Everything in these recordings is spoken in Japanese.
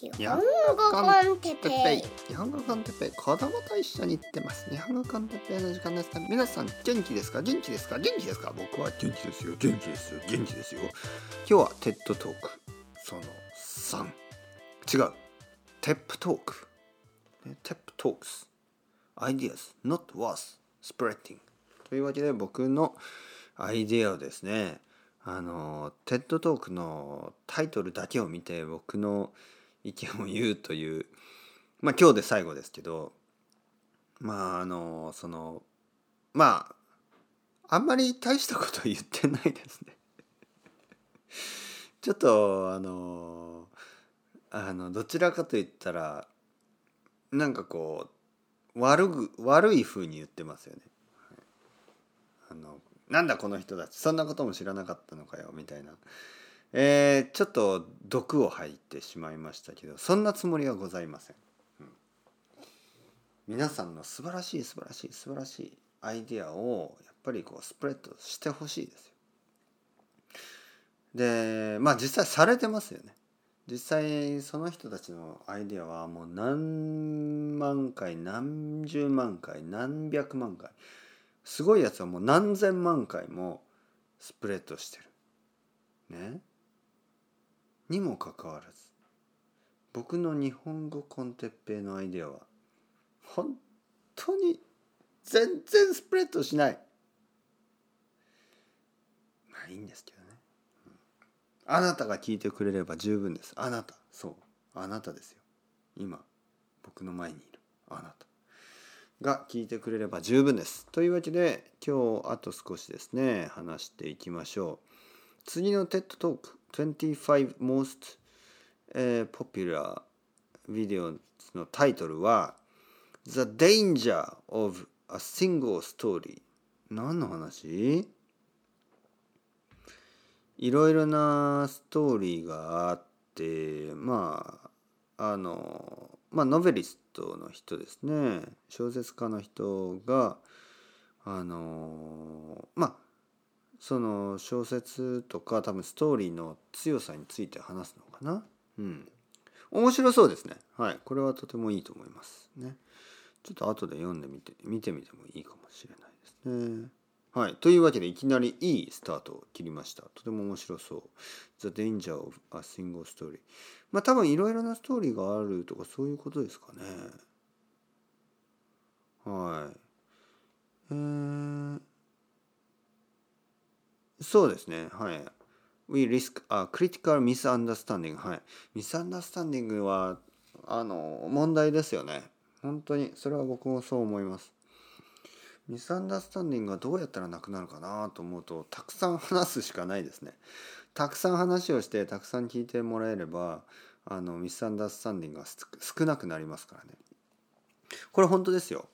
日本語 con Teppei。日本語 con Teppei。子供と一緒に行ってます。日本語 con Teppei の時間です。皆さん元気ですか？元気ですか？元気ですか？僕は元気ですよ。元気ですよ。元気ですよ。今日は TED Talk。その3違う。 TEP Talk。 TEP Talks。ideas not worth spreading というわけで僕のアイデアをですねあのテッドトークのタイトルだけを見て僕の意見を言うというまあ今日で最後ですけどまああのそのまああんまり大したこと言ってないですね。ちょっとあのあのどちらかと言ったらなんかこう悪ぐ悪い風に言ってますよね。あのなんだこの人たちそんなことも知らなかったのかよみたいな、えー、ちょっと毒を吐いてしまいましたけどそんなつもりはございません、うん、皆さんの素晴らしい素晴らしい素晴らしいアイデアをやっぱりこうスプレッドしてほしいですよでまあ実際されてますよね実際その人たちのアイデアはもう何万回何十万回何百万回すごいやつはもう何千万回もスプレッドしてる。ね。にもかかわらず僕の日本語コンテッペイのアイデアは本当に全然スプレッドしない。まあいいんですけどね。うん、あなたが聞いてくれれば十分です。あなた。そう。あなたですよ。今僕の前にいるあなた。が聞いてくれれば十分です。というわけで今日あと少しですね話していきましょう。次の TED トーク25 most、uh, popular videos のタイトルは The Danger of a Single Story 何の話？いろいろなストーリーがあってまああのまあノベリストの人ですね。小説家の人があのまあその小説とか多分ストーリーの強さについて話すのかな？うん面白そうですねはいこれはとてもいいと思いますねちょっと後で読んでみて見てみてもいいかもしれないですねはい。というわけで、いきなりいいスタートを切りました。とても面白そう。The Danger of a Single Story。まあ多分いろいろなストーリーがあるとかそういうことですかね。はい。えー、そうですね。はい。We risk a critical misunderstanding. はい。misunderstanding は、あの、問題ですよね。本当に。それは僕もそう思います。ミスアンダースタンディングがどうやったらなくなるかなと思うとたくさん話すしかないですね。たくさん話をしてたくさん聞いてもらえればあのミスアンダースタンディングが少なくなりますからね。これ本当ですよ。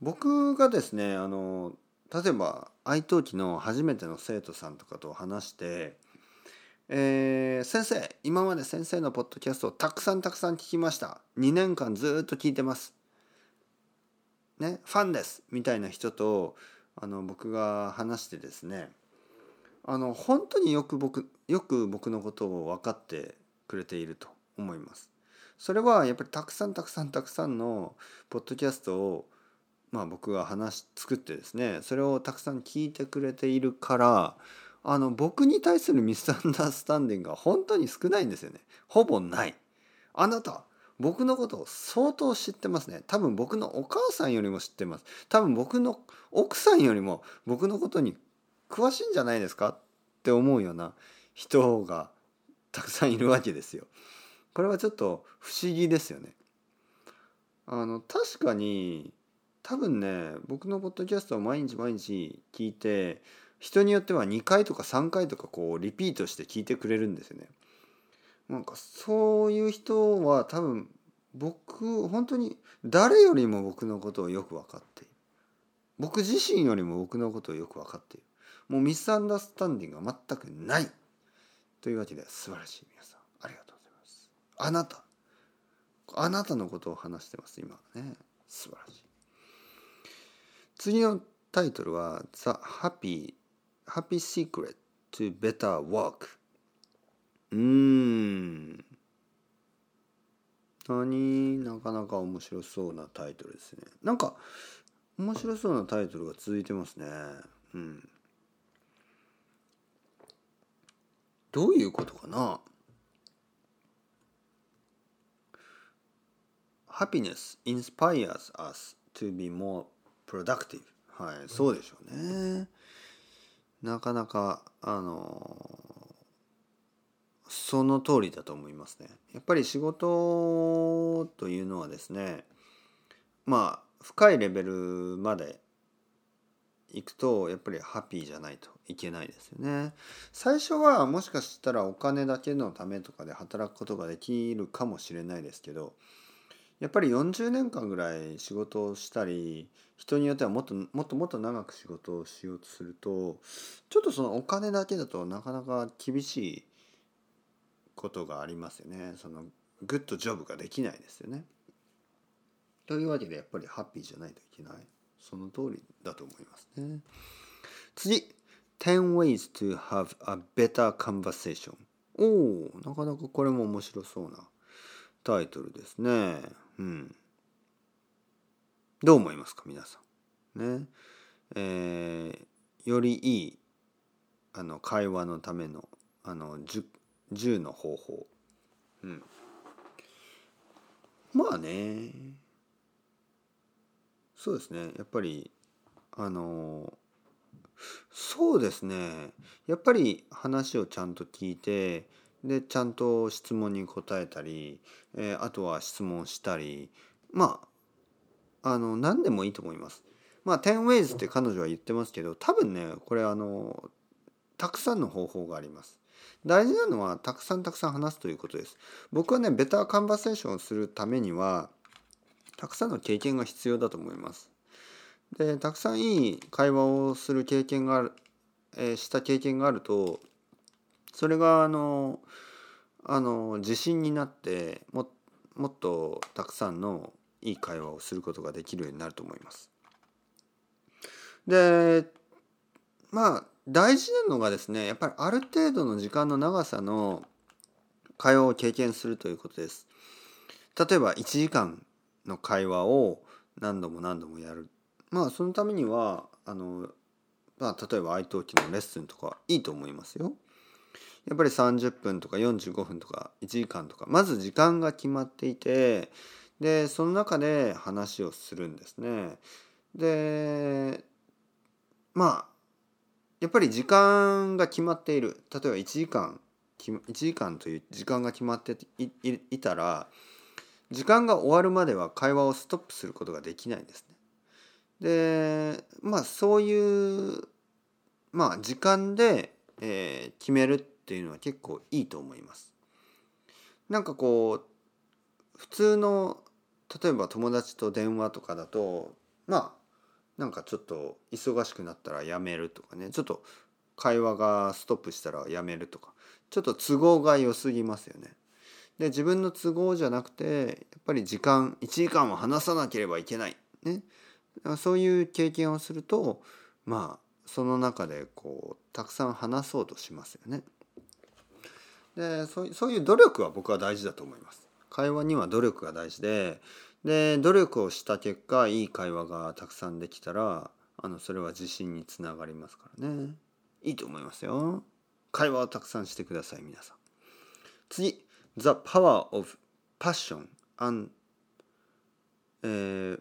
僕がですねあの例えば愛登記の初めての生徒さんとかと話して「えー、先生今まで先生のポッドキャストをたくさんたくさん聞きました2年間ずっと聞いてますね、ファンですみたいな人とあの僕が話してですねあの本当によく僕よく僕のことを分かってくれていると思います。それはやっぱりたくさんたくさんたくさんのポッドキャストをまあ僕が話作ってですねそれをたくさん聞いてくれているからあの僕に対するミスアンダースタンディングが本当に少ないんですよね。ほぼない。あなた僕のことを相当知ってますね多分僕のお母さんよりも知ってます多分僕の奥さんよりも僕のことに詳しいんじゃないですか？って思うような人がたくさんいるわけですよ。これはちょっと不思議ですよね。あの確かに多分ね僕のポッドキャストを毎日毎日聞いて人によっては2回とか3回とかこうリピートして聞いてくれるんですよね。なんかそういう人は多分僕本当に誰よりも僕のことをよく分かっている。僕自身よりも僕のことをよく分かっている。もうミスアンダースタンディングが全くない。というわけで素晴らしい皆さんありがとうございます。あなた。あなたのことを話してます今ね。素晴らしい。次のタイトルは「The Happy, Happy Secret to Better Work」うーん。何？なかなか面白そうなタイトルですね。なんか面白そうなタイトルが続いてますね。うん。どういうことかな？ハピネス inspires us to be more productive はいそうでしょうね。なかなかあのその通りだと思いますね。やっぱり仕事というのはですねまあ深いレベルまで行くとやっぱりハッピーじゃないといけないですよね。最初はもしかしたらお金だけのためとかで働くことができるかもしれないですけどやっぱり40年間ぐらい仕事をしたり人によってはもっともっともっと長く仕事をしようとするとちょっとそのお金だけだとなかなか厳しいことがありますよね。そのグッドジョブができないですよね。というわけでやっぱりハッピーじゃないといけない。その通りだと思いますね。次。10 ways to have a better conversation おおなかなかこれも面白そうな。タイトルですね。うん。どう思いますか皆さん。ね。えー、よりいいあの会話のためのあの 10, の方法。うん。まあね。そうですね。やっぱりあのそうですね。やっぱり話をちゃんと聞いてでちゃんと質問に答えたり、えー、あとは質問したりまああの何でもいいと思います。まあ10 ways って彼女は言ってますけど多分ねこれあのたくさんの方法があります。大事なのはたくさんたくさん話すということです。僕はねベターカンバセーションをするためにはたくさんの経験が必要だと思います。でたくさんいい会話をする経験がある、えー、した経験があるとそれがあのあの自信になってももっとたくさんのいい会話をすることができるようになると思います。でまあ大事なのがですねやっぱりある程度の時間の長さの会話を経験するということです。例えば1時間の会話を何度も何度もやる。まあそのためにはあの、まあ、例えば愛登記のレッスンとかいいと思いますよ。やっぱり30分とか45分とか1時間とかまず時間が決まっていてでその中で話をするんですね。でまあやっぱり時間が決まっている例えば1時間1時間という時間が決まっていたら時間が終わるまでは会話をストップすることができないんですね。でまあそういうまあ時間で、えー、決めるっていうのは結構いいと思います。なんかこう普通の例えば友達と電話とかだとまあなんかちょっと忙しくなったらやめるとかねちょっと会話がストップしたらやめるとかちょっと都合が良すぎますよね。で自分の都合じゃなくてやっぱり時間1時間は話さなければいけない。ね、そういう経験をするとまあその中でこうたくさん話そうとしますよね。でそうそういう努力は僕は大事だと思います。会話には努力が大事でで努力をした結果いい会話がたくさんできたらあのそれは自信につながりますからね。いいと思いますよ。会話をたくさんしてください皆さん。次 The power of passion and、えー、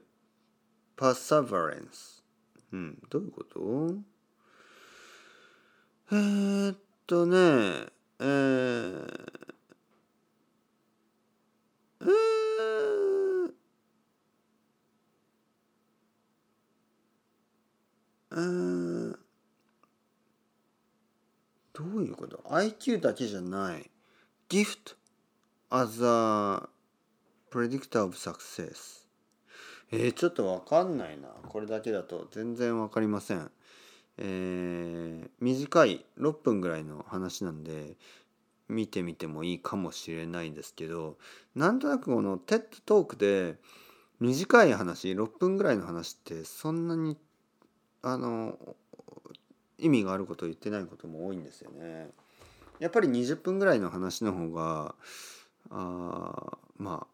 perseverance うんどういうこと？えー、っとねえー、えー、えー、どういうこと ?IQ だけじゃない。gift as a predictor of success えー、ちょっとわかんないな。これだけだと全然わかりません。えー、短い6分ぐらいの話なんで見てみてもいいかもしれないですけどなんとなくこの TED トークで短い話6分ぐらいの話ってそんなにあの意味があることを言ってないことも多いんですよね。やっぱり20分ぐらいの話の方があま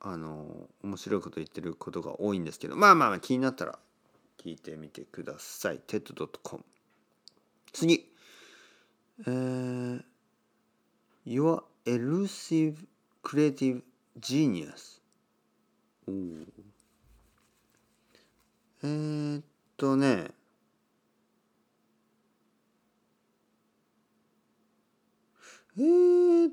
ああの面白いこと言ってることが多いんですけどまあまあ気になったら聞いてみてください。TED.com 次。えー、Your elusive creative genius おえー、っとね。えー、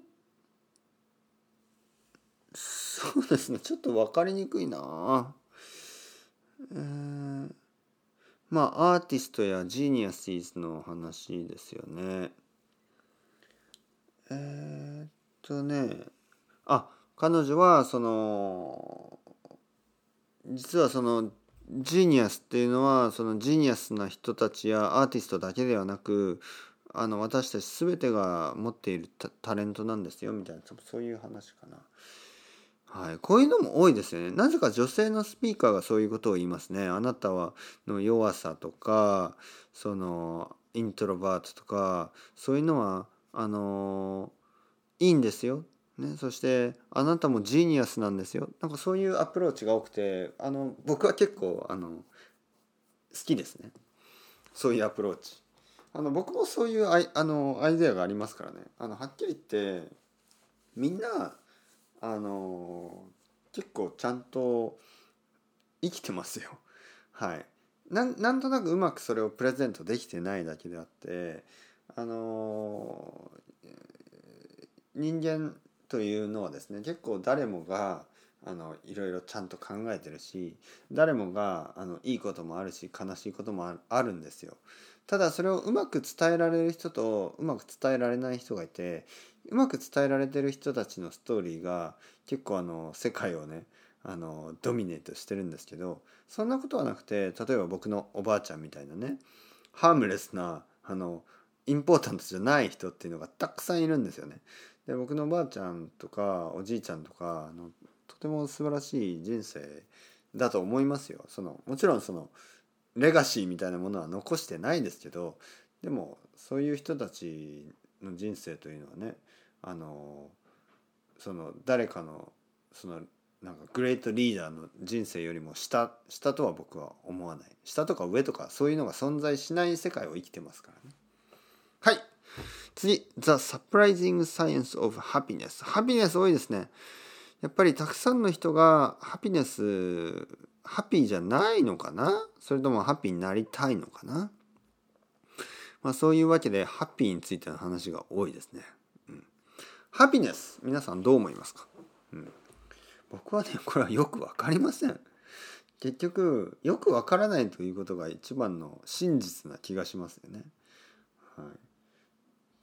そうですね。ちょっと分かりにくいな。えー、まあアーティストやジーニアスイズの話ですよねえー、っとねあ彼女はその実はその genius っていうのはその genius な人たちやアーティストだけではなくあの私たち全てが持っているタレントなんですよみたいなそういう話かな。はい、こういうのも多いですよね。なぜか女性のスピーカーがそういうことを言いますね。あなたはの弱さとかその introvert とかそういうのはあのいいんですよ。ね、そしてあなたも genius なんですよ。なんかそういうアプローチが多くてあの僕は結構あの好きですね。そういうアプローチ。あの僕もそういうアイあのアイデアがありますからねあのはっきり言ってみんなあの結構ちゃんと生きてますよ。はい。ななんとなくうまくそれをプレゼントできてないだけであってあの人間というのはですね結構誰もがあのいろいろちゃんと考えてるし誰もがあのいいこともあるし悲しいこともあるんですよ。ただそれをうまく伝えられる人とうまく伝えられない人がいてうまく伝えられてる人たちのストーリーが結構あの世界をねあのドミネートしてるんですけどそんなことはなくて例えば僕のおばあちゃんみたいなねハームレスなあのインポータントじゃない人っていうのがたくさんいるんですよね。で僕のおばあちゃんとかおじいちゃんとかあのとても素晴らしい人生だと思いますよ。そのもちろんそのレガシーみたいなものは残してないですけどでもそういう人たちの人生というのはねあのその誰かのそのなんかグレートリーダーの人生よりも下下とは僕は思わない。下とか上とかそういうのが存在しない世界を生きてますからね。はい。次 The Surprising Science of Happiness ハピネス多いですね。やっぱりたくさんの人がハピネスハッピーじゃないのかな？それともハッピーになりたいのかな？まあそういうわけでハッピーについての話が多いですね。うん、ハピネス皆さんどう思いますか、うん、僕はねこれはよく分かりません。結局よくわからないということが一番の真実な気がしますよね。はい、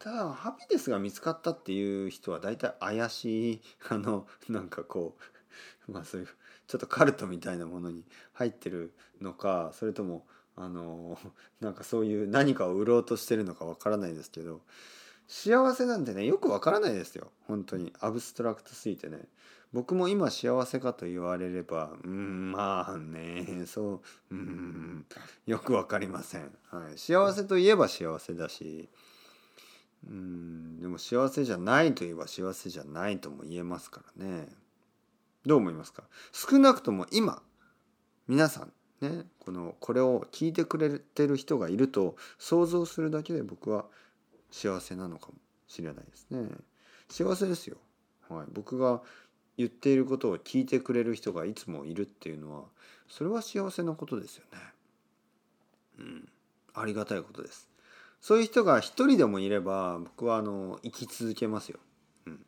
ただハピネスが見つかったっていう人は大体怪しい あのなんかこうまあそういうちょっとカルトみたいなものに入ってるのかそれともあのなんかそういう何かを売ろうとしてるのかわからないですけど幸せなんてねよくわからないですよ。本当に。アブストラクトすぎてね。僕も今幸せかと言われればうんまあねそううんよくわかりません、はい、幸せといえば幸せだしうんでも幸せじゃないといえば幸せじゃないとも言えますからね。どう思いますか？少なくとも今皆さんねこのこれを聞いてくれてる人がいると想像するだけで僕は幸せなのかもしれないですね。幸せですよ、はい、僕が言っていることを聞いてくれる人がいつもいるっていうのはそれは幸せなことですよね。うん。ありがたいことです。そういう人が一人でもいれば僕はあの生き続けますよ、うん、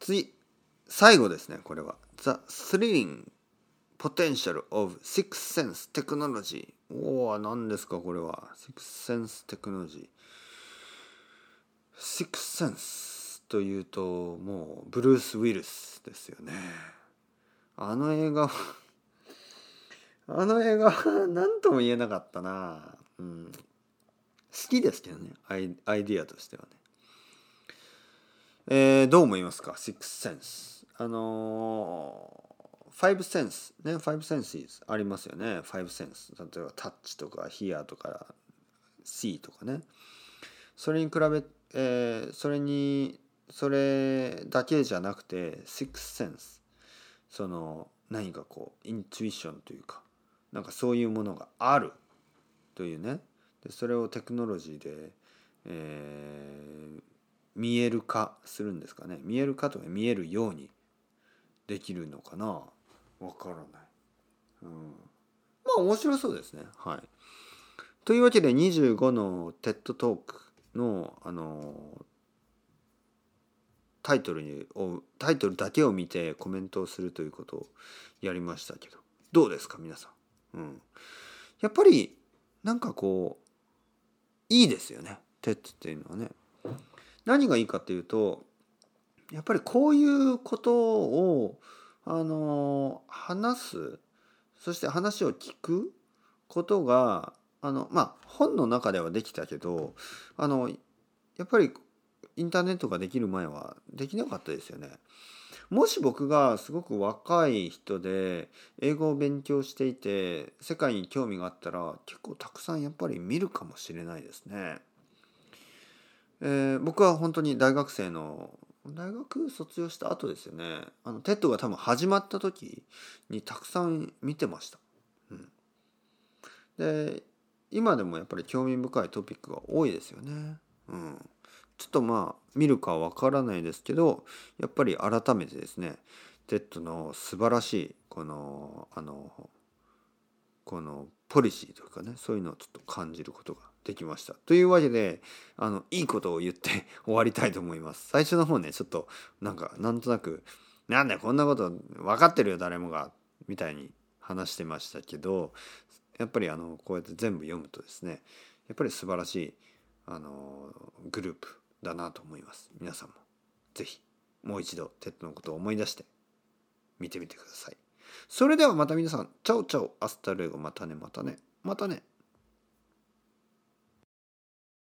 次最後ですねこれは。The Thrilling Potential of Sixth Sense Technology おお何ですかこれは。Sixth Sense Technology Sixth Sense というともうブルース・ウィルスですよね。あの映画はあの映画は何とも言えなかったな、うん、好きですけどね。アイアイディアとしてはね。えー、どう思いますか？Sixth Sense あのー、5センスね。5センスありますよね。5センス例えばタッチとかヒアとか C とかね。それに比べ、えー、それにそれだけじゃなくて Six Sense その何かこうイントゥイションというかなんかそういうものがある。というね。でそれをテクノロジーで、えー、見える化するんですかね。見える化とか見えるようにできるのかな。わからない、うん、まあ面白そうですね。はい。というわけで25の TED トークのあのタイトルにタイトルだけを見てコメントをするということをやりましたけど。どうですか皆さん、うん、やっぱりなんかこういいですよね TED っていうのはね何がいいかっていうとやっぱりこういうことをあの話すそして話を聞くことがあのまあ本の中ではできたけどあのやっぱりインターネットができる前はできなかったですよね。もし僕がすごく若い人で英語を勉強していて世界に興味があったら結構たくさんやっぱり見るかもしれないですね。えー、僕は本当に大学生の大学卒業した後ですよねあの TED が多分始まった時にたくさん見てました。うん、で今でもやっぱり興味深いトピックが多いですよね。うん、ちょっとまあ見るかわからないですけどやっぱり改めてですね TED の素晴らしいこのあのこのポリシーというかねそういうのをちょっと感じることができました。というわけであのいいことを言って 終わりたいと思います。最初の方ねちょっとなんかなんとなく「なんだよこんなこと分かってるよ誰もが」みたいに話してましたけどやっぱりあのこうやって全部読むとですねやっぱり素晴らしいあのグループだなと思います。皆さんも。是非もう一度 TED のことを思い出して見てみてください。それではまた皆さん。 Ciao ciao。 Hasta luego。またねまたね。またね。